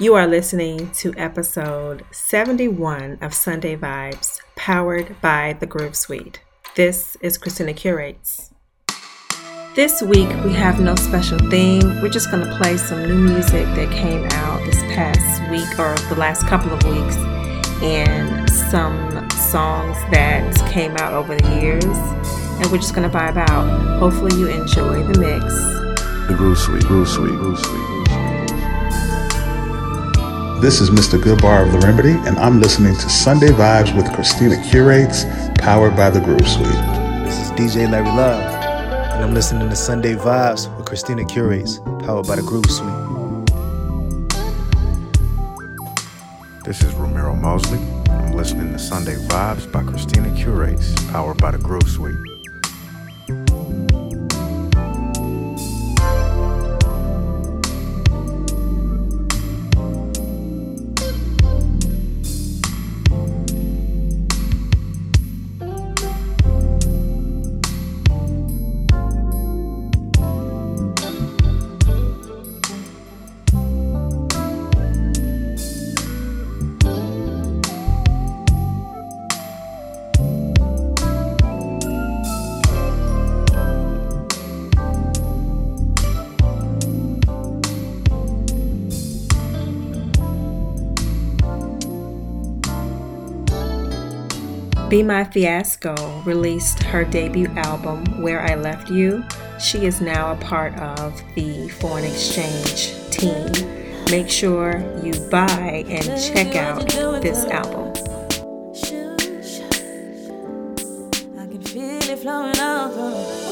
You are listening to episode 71 of Sunday Vibes, powered by the Groove Suite. This is Christina Curates. This week we have no special theme. We're just going to play some new music that came out this past week or the last couple of weeks and some songs that came out over the years. And we're just going to vibe out. Hopefully you enjoy the mix. The Groove Suite, Groove Suite, Groove Suite. This is Mr. Goodbar of The Remedy, and I'm listening to Sunday Vibes with Christina Curates, powered by the Groove Suite. This is DJ Larry Love, and I'm listening to Sunday Vibes with Christina Curates, powered by the Groove Suite. This is Romero Mosley. I'm listening to Sunday Vibes by Christina Curates, powered by the Groove Suite. Bemy Fiasco released her debut album, Where I Left You. She is now a part of the Foreign Exchange team. Make sure you buy and check out this album. flowing over.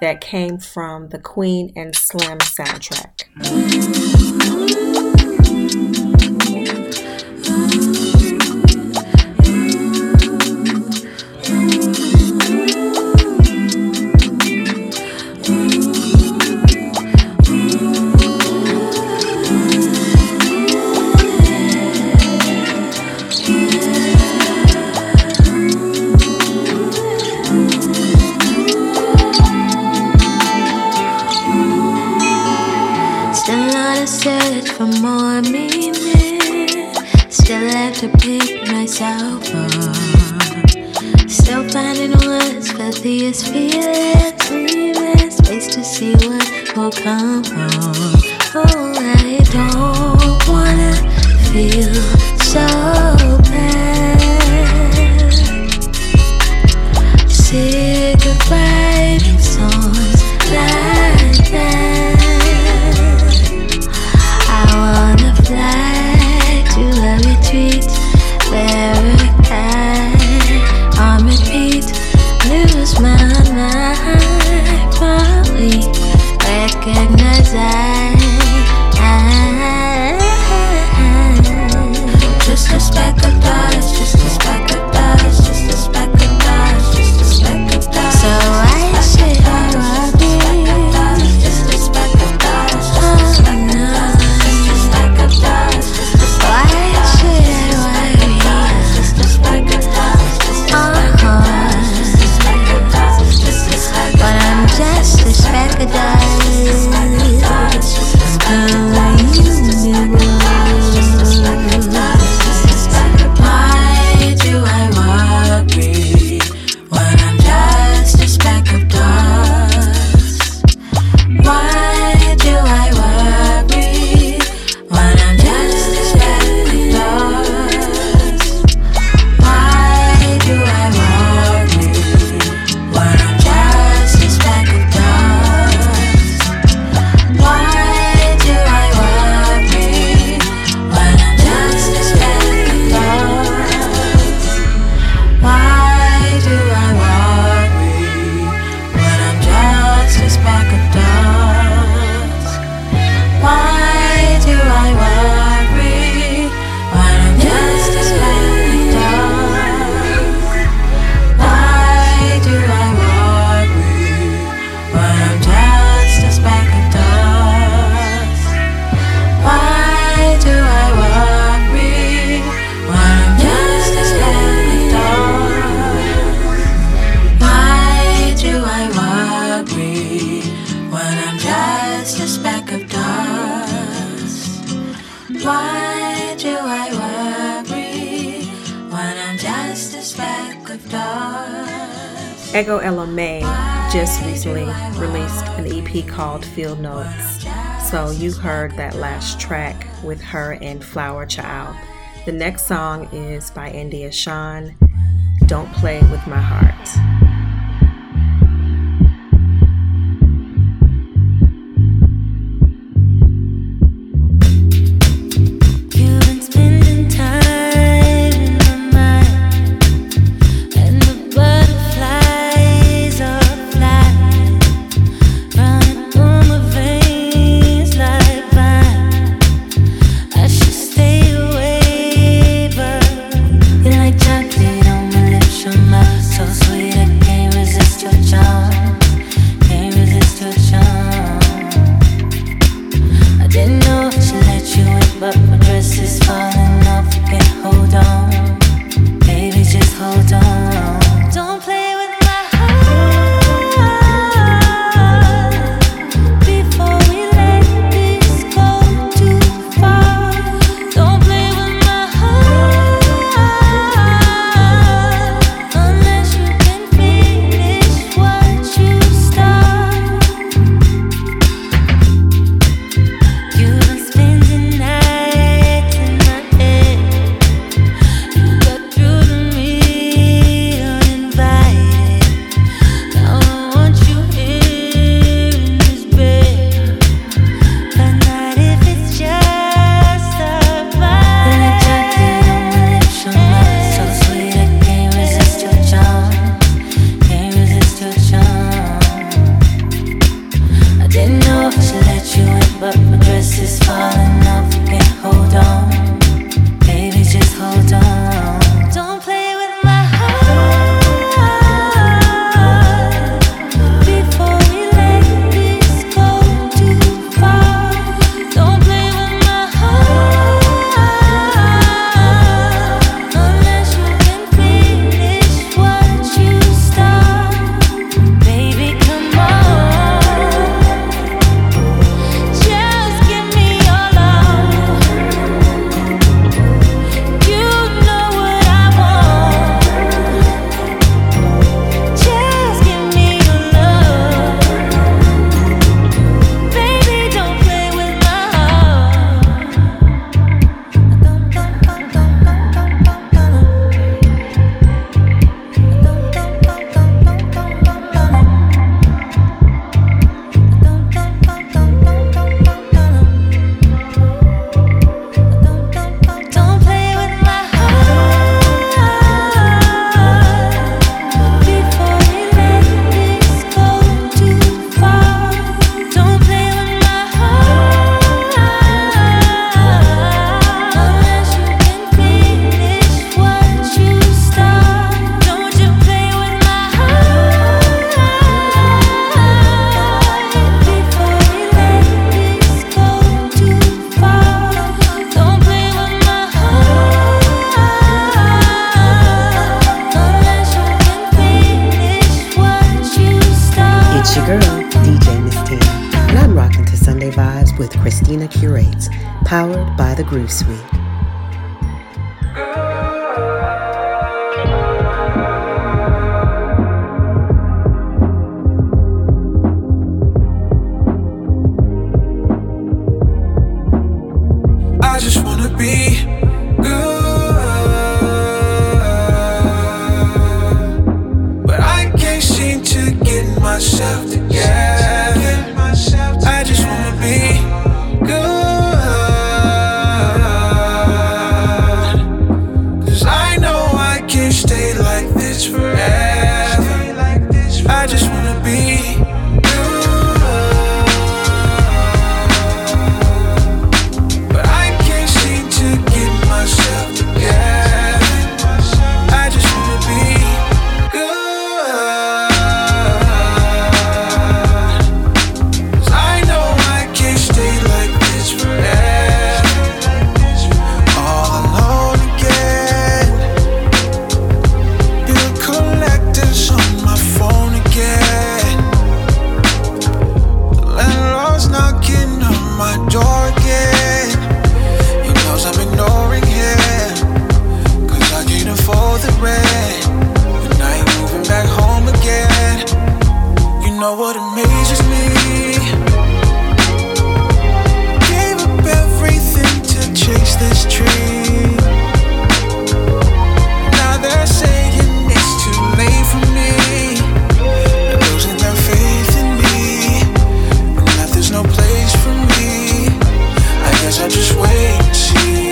That came from the Queen and Slim soundtrack. Ego Ella May just recently released an EP called Field Notes. So you heard that last track with her and Flower Child. The next song is by India Shawn, Don't Play With My Heart. Your girl, DJ Mystina, and I'm rocking to Sunday Vibes with Christina Curates, powered by the Groove Suite. Just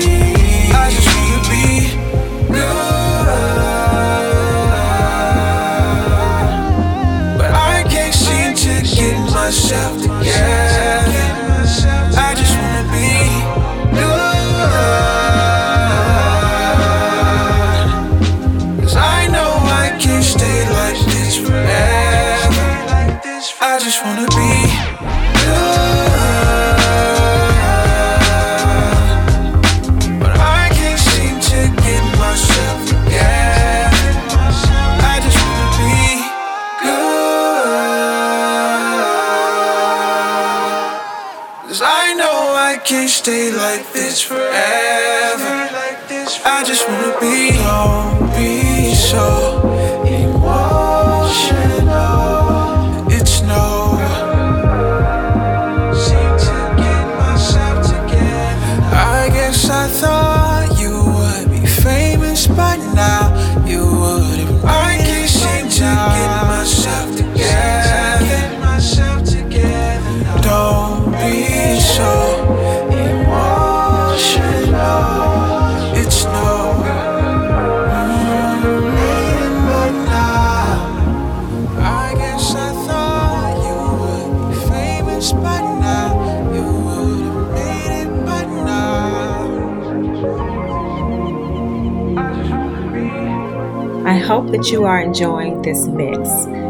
that you are enjoying this mix.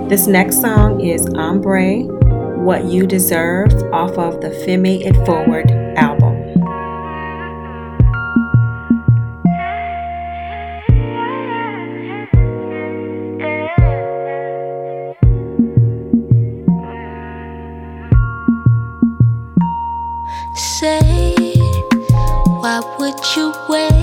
This next song is Ombre, What You Deserve, off of the Femi It Forward album. Say, why would you wait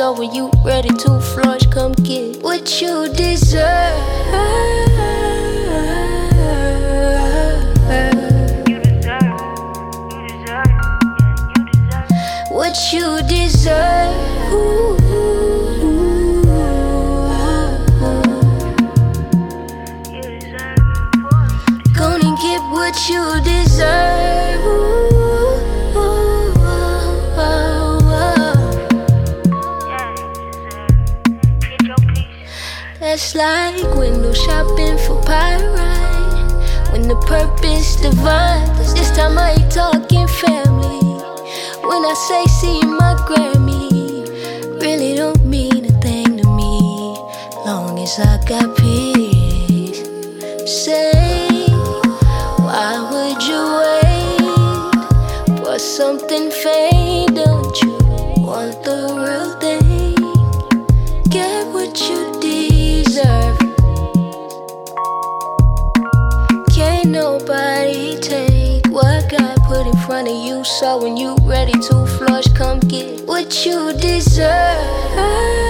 So when you ready to flush, come get what you deserve. what You desire what you deserve. Gonna get what you deserve. Like window shopping for pyrite. When the purpose divine. Cause this time I ain't talking family. When I say see my Grammy, really don't mean a thing to me. Long as I got peace. Say, why would you wait for something fake? So when you ready to flush, come get what you deserve.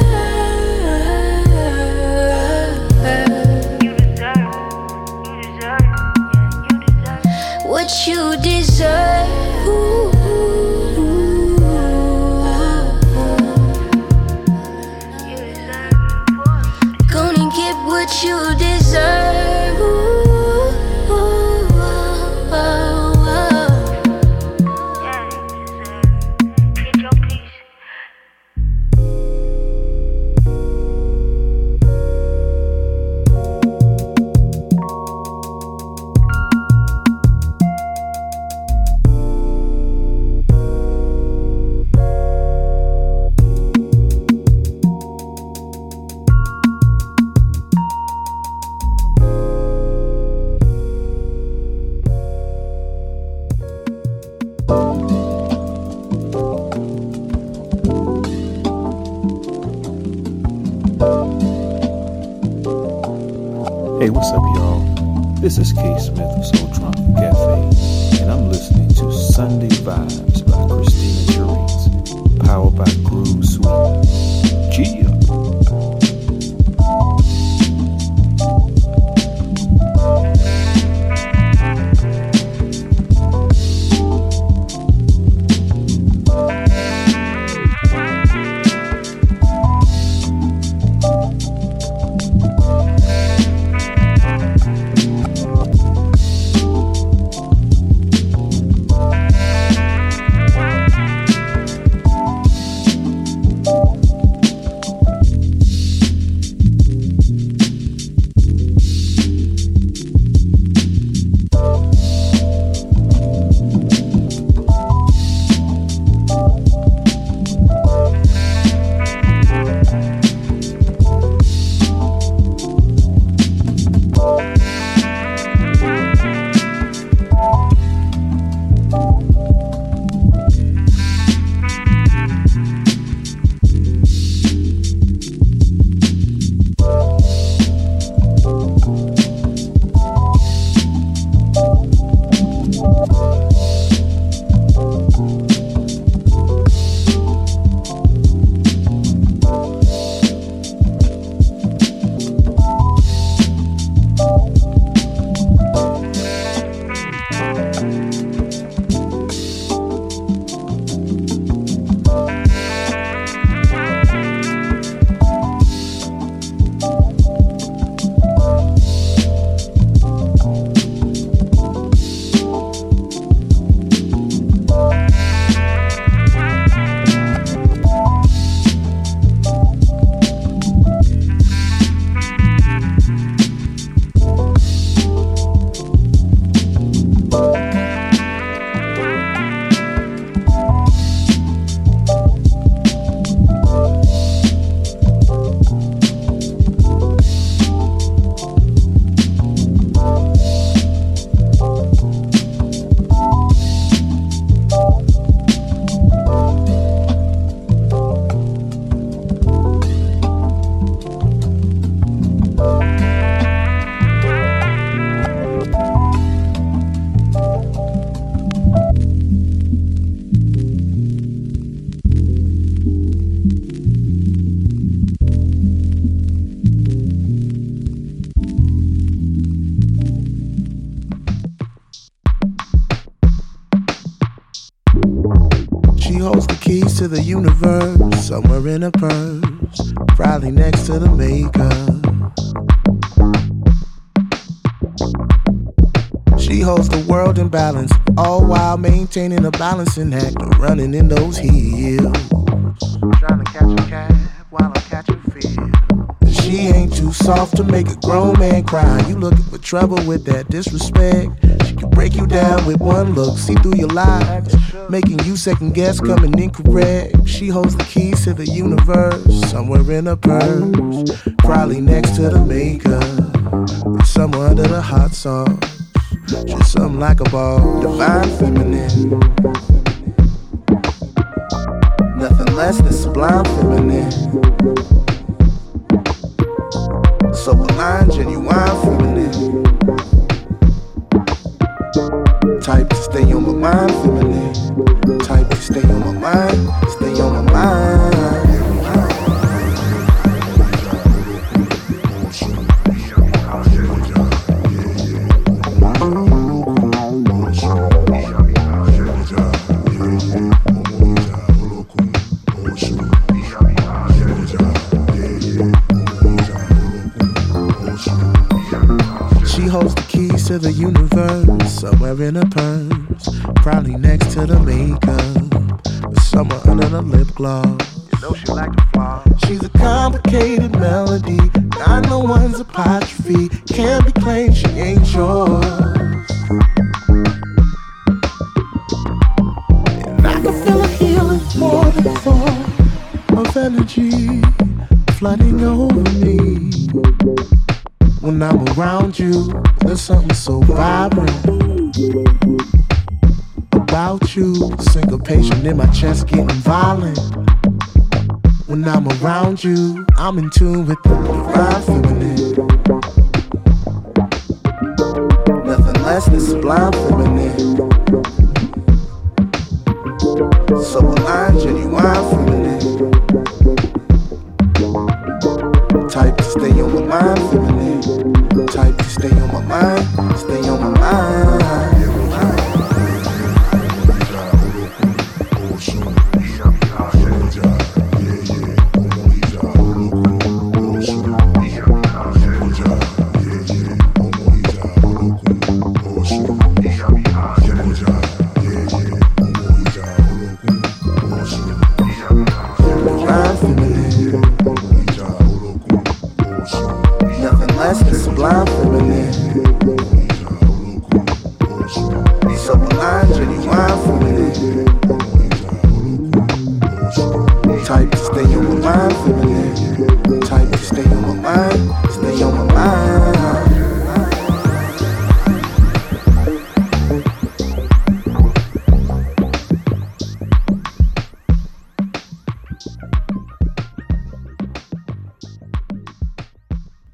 To the universe, somewhere in a purse, probably next to the makeup. She holds the world in balance, all while maintaining a balancing act, running in those heels. Trying to catch a while I'm. She ain't too soft to make a grown man cry. You looking for trouble with that disrespect. Break you down with one look, see through your lies, making you second guess, coming incorrect. She holds the keys to the universe, somewhere in her purse, probably next to the makeup, somewhere under the hot sauce. Just something like a ball, divine feminine. Nothing less than sublime feminine. So blind, genuine, feminine. Type to stay on my mind, feminine. Type to stay on my mind, gloss. You know she like to flaw. She's a complicated melody, not no one's apostrophe. Can't be claimed she ain't yours. And I can feel a healing more than of energy flooding over me when I'm around you. There's something so vibrant without you. Syncopation in my chest getting violent. When I'm around you, I'm in tune with the divine feminine. Nothing less than sublime feminine. So aligned, genuine feminine. Type to stay on my mind, feminine. Type to stay on my mind, stay on my mind.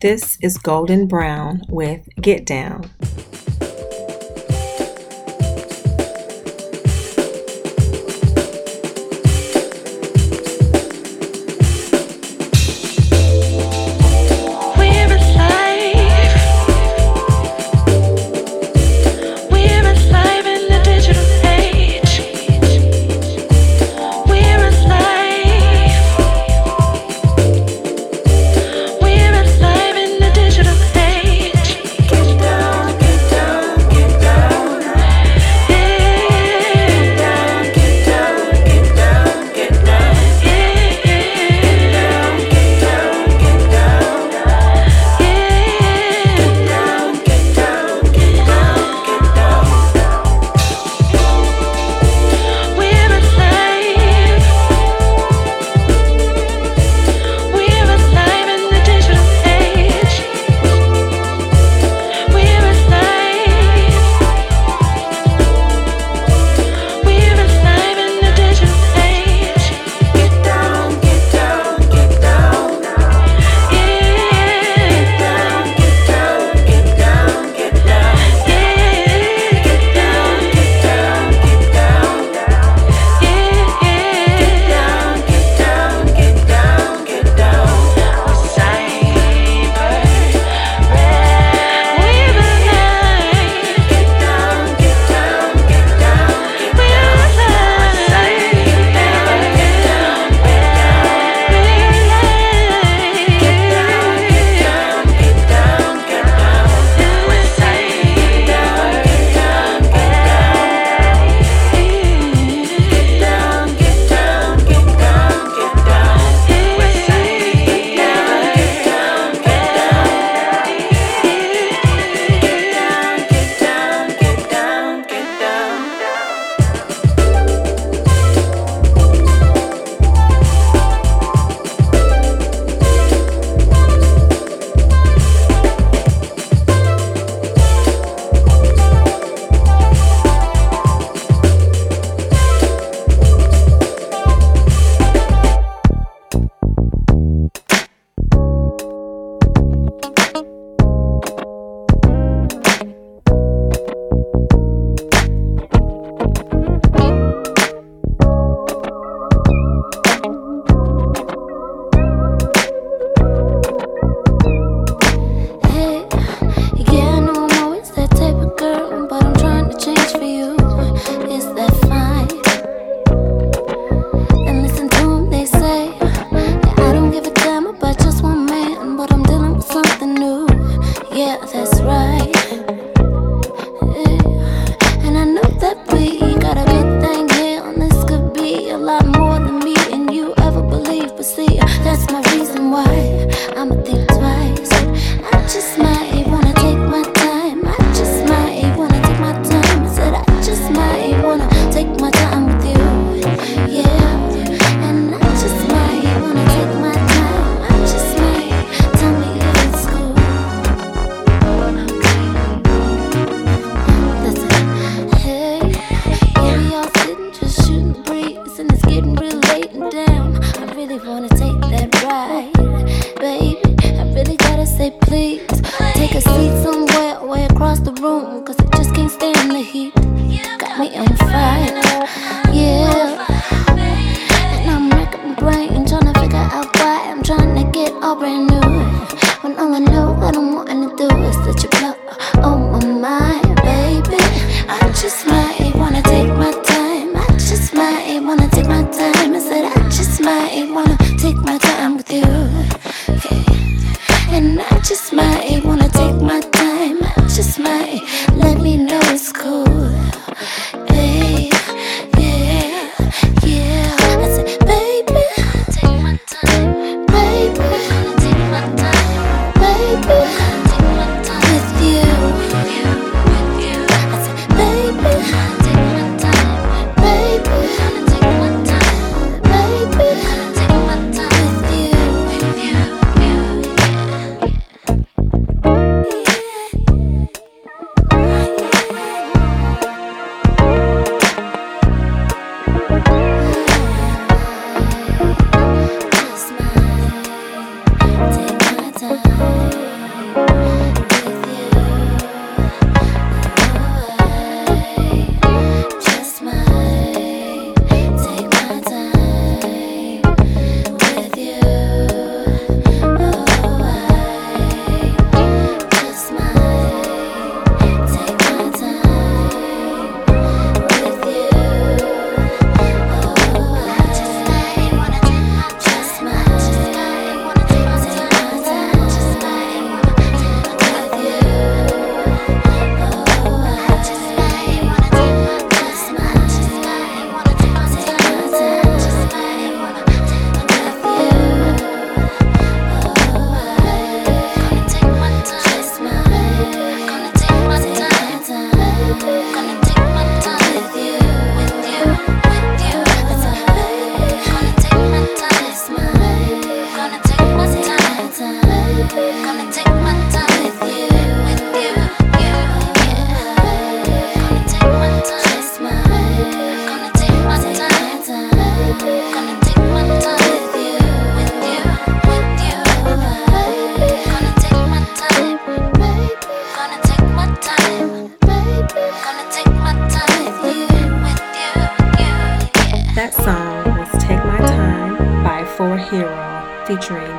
This is Golden Brown with Get Down. wanna take my time. I said I just might wanna take my time with you. Okay.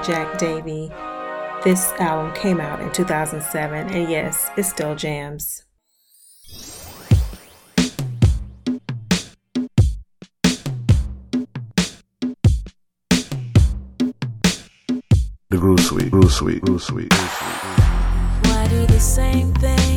Jack Davey. This album came out in 2007, and yes, it still jams. The Groove Suite, Groove Suite, Groove Suite. Why do the same thing?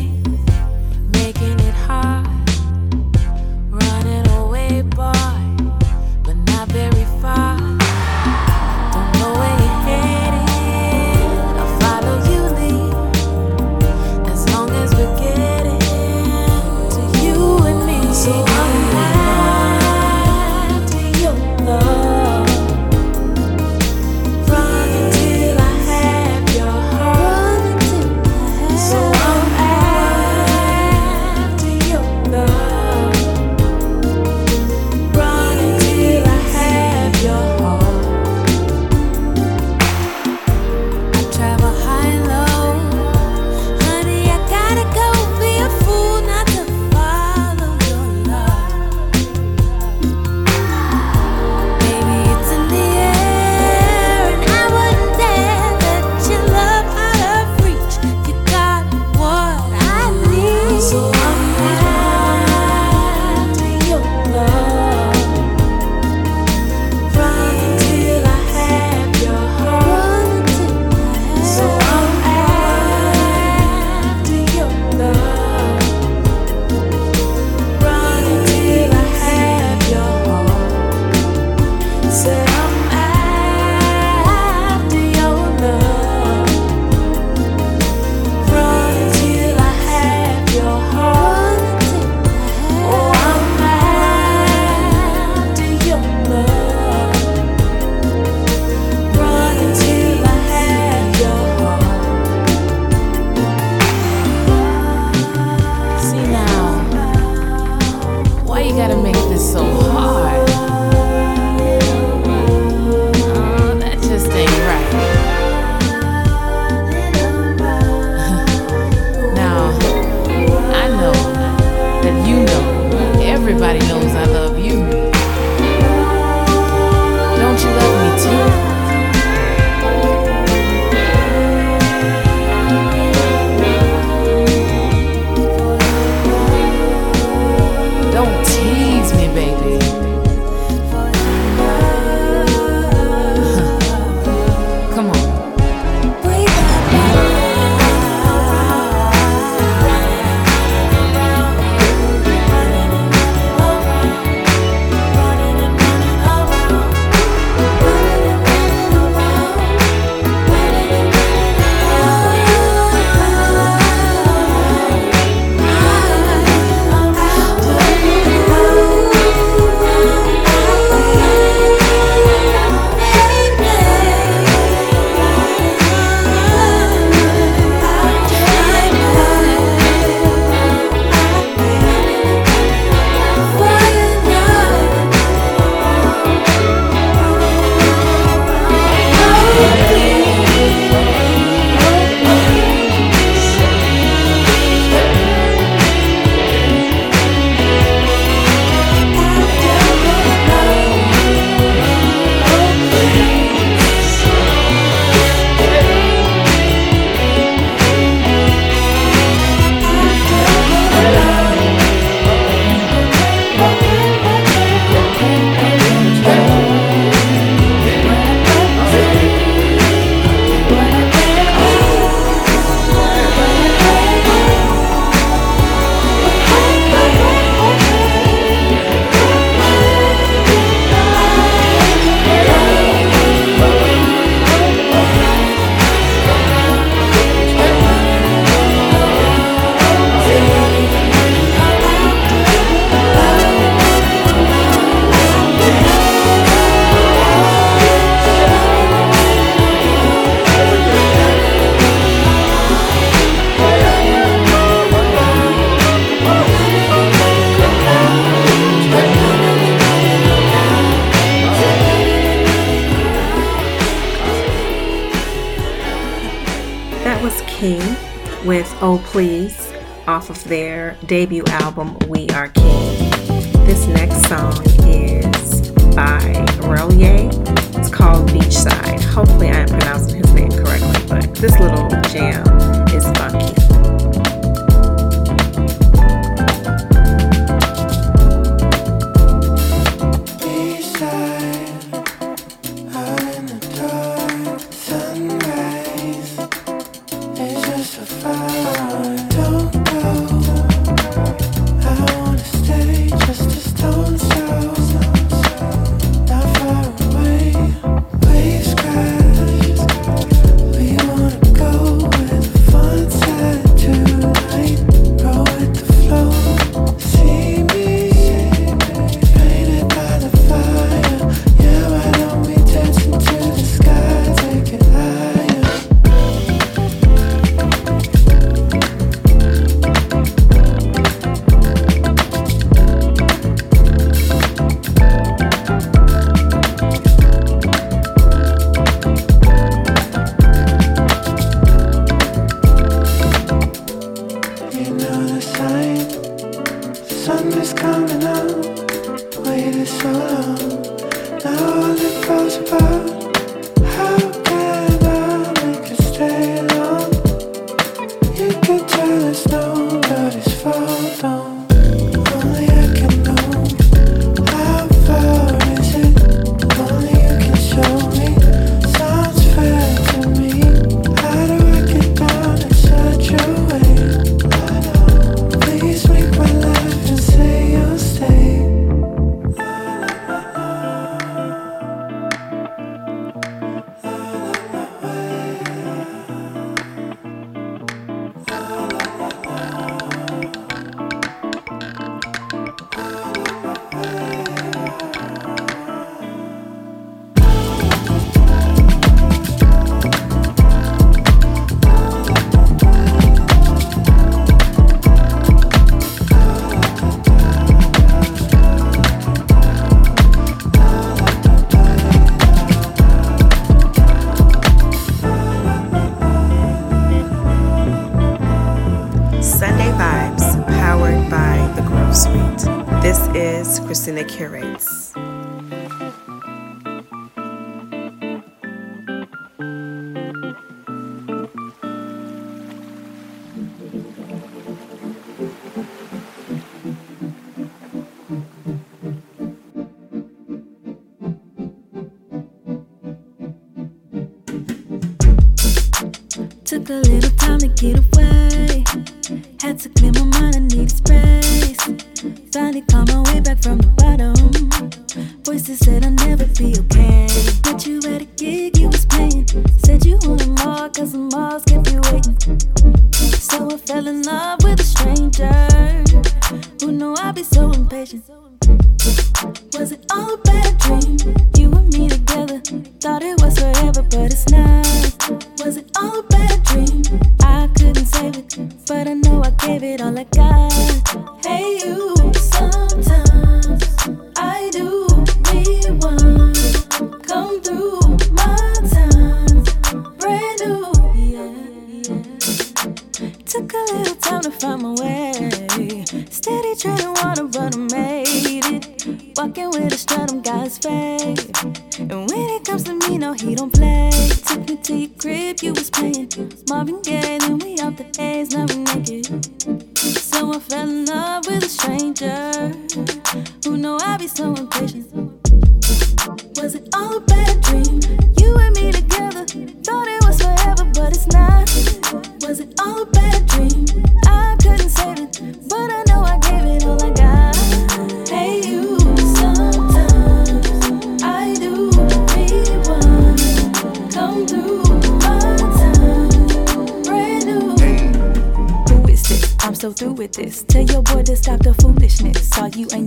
of their debut album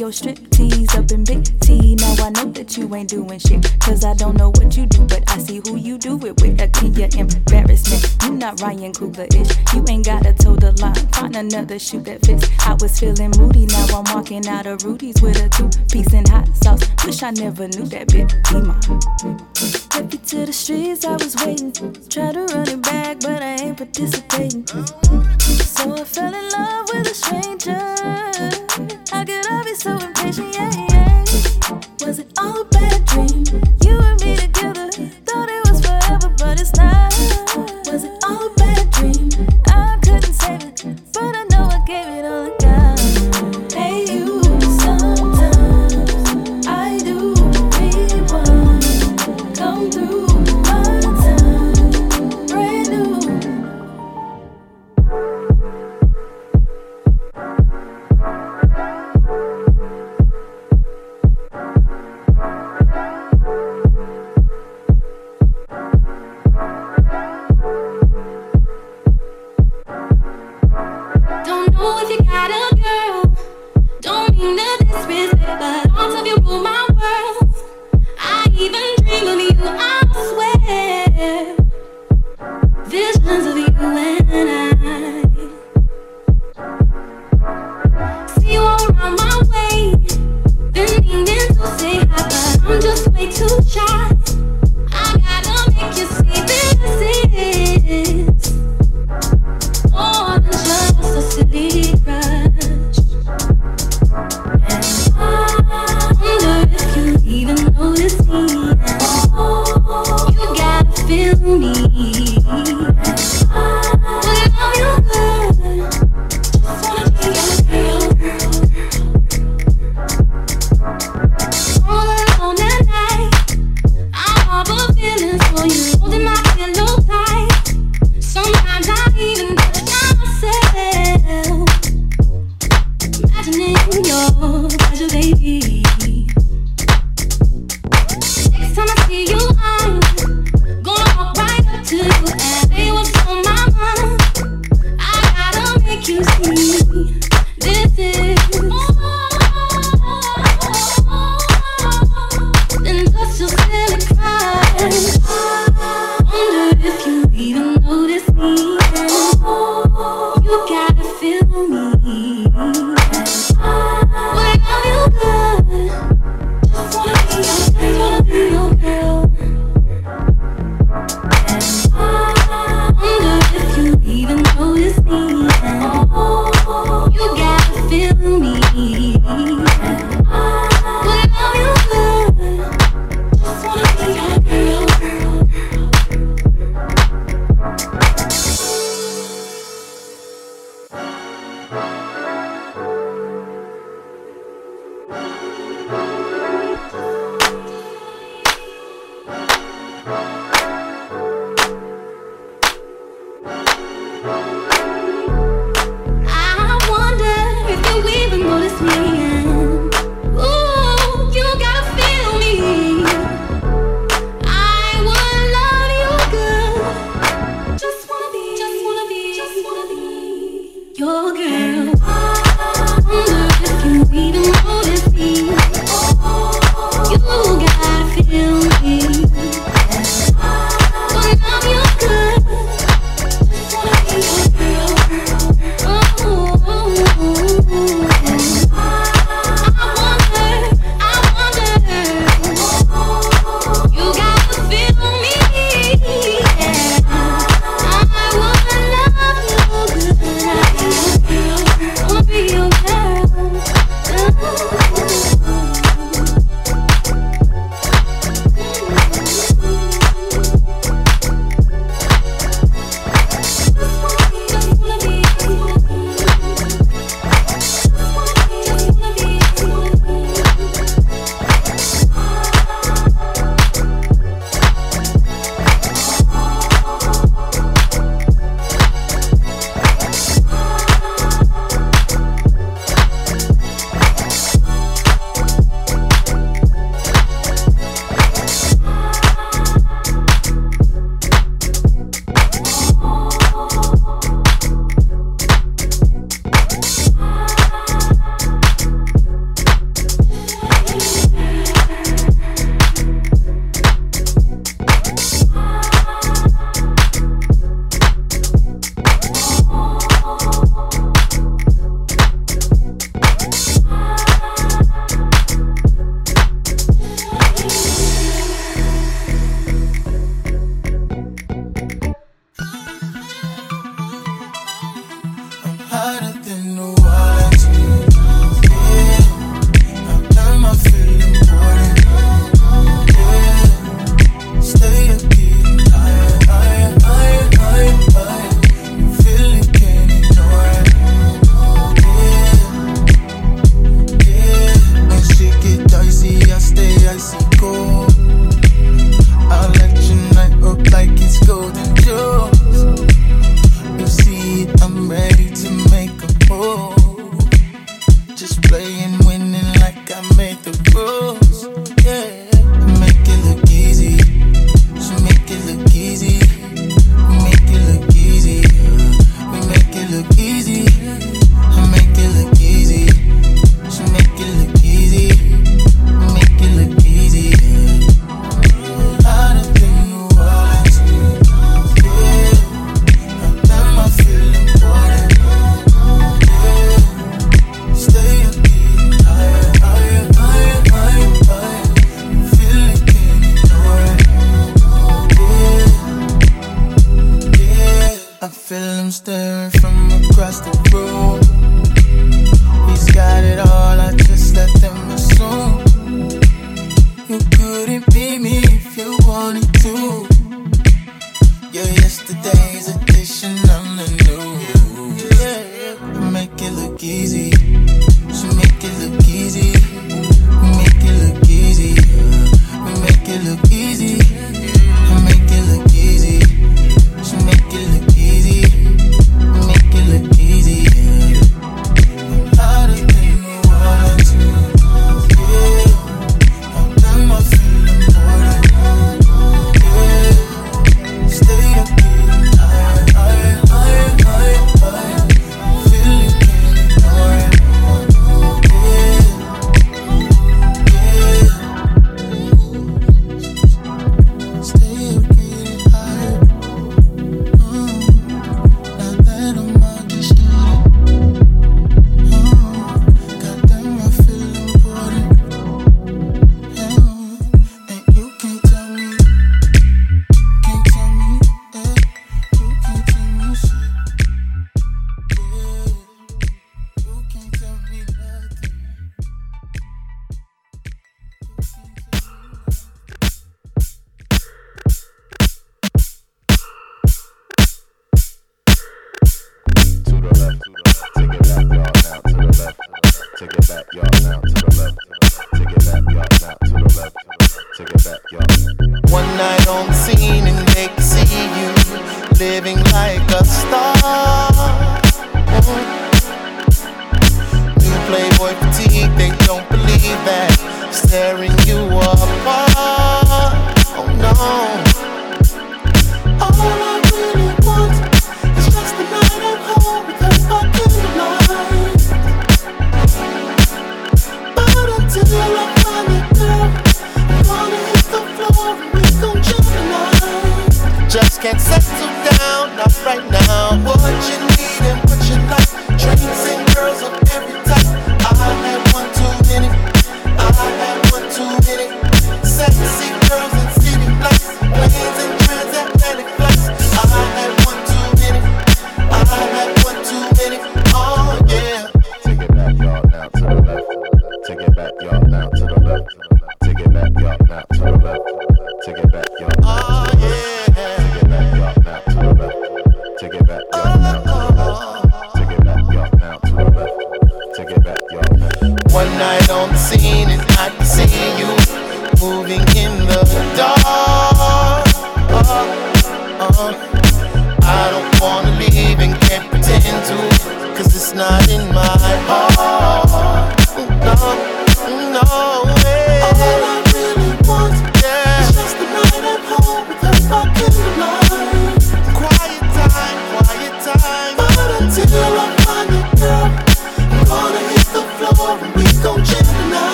your strip tease up in big T. Now I know that you ain't doing shit. Cause I don't know what you do, but I see who you do it with. A key your embarrassment. You're not Ryan Coogler ish. You another shoe that fits. I was feeling moody, now I'm walking out of Rudy's with a two piece and hot sauce. Wish I never knew that bit. Ema. Took you to the streets, I was waiting. Tried to run it back, but I ain't participating. So I fell in love with a stranger. How could I be so impatient? Yeah, yeah. Was it all about?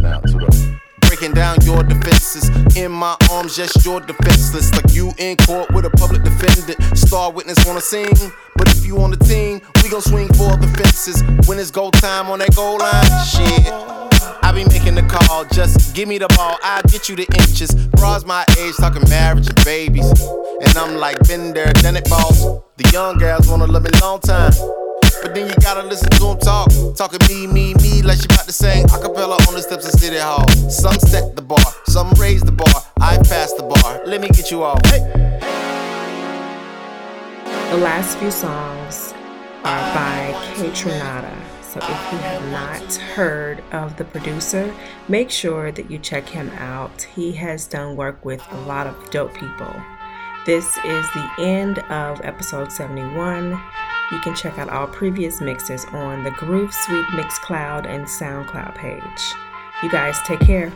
now to the breaking down your defenses. In my arms, yes, you're defenseless. Like you in court with a public defendant. Star witness wanna sing, but if you on the team, we gon' swing for the fences. When it's goal time on that goal line, shit. I be making the call, just give me the ball, i get you the inches. Bras my age, talking marriage and babies. And I'm like, been there, done it, boss. The young gals wanna love me long time. But then you gotta listen to him talk. Talking me, me, me, like she about to sing acapella on the steps of City Hall. Some set the bar, some raise the bar. I pass the bar. Let me get you all. Hey. The last few songs are by Kaytranada. So if you have not heard of the producer, make sure that you check him out. He has done work with a lot of dope people. This is the end of episode 71. You can check out all previous mixes on the Groove Suite Mixcloud and SoundCloud page. You guys take care.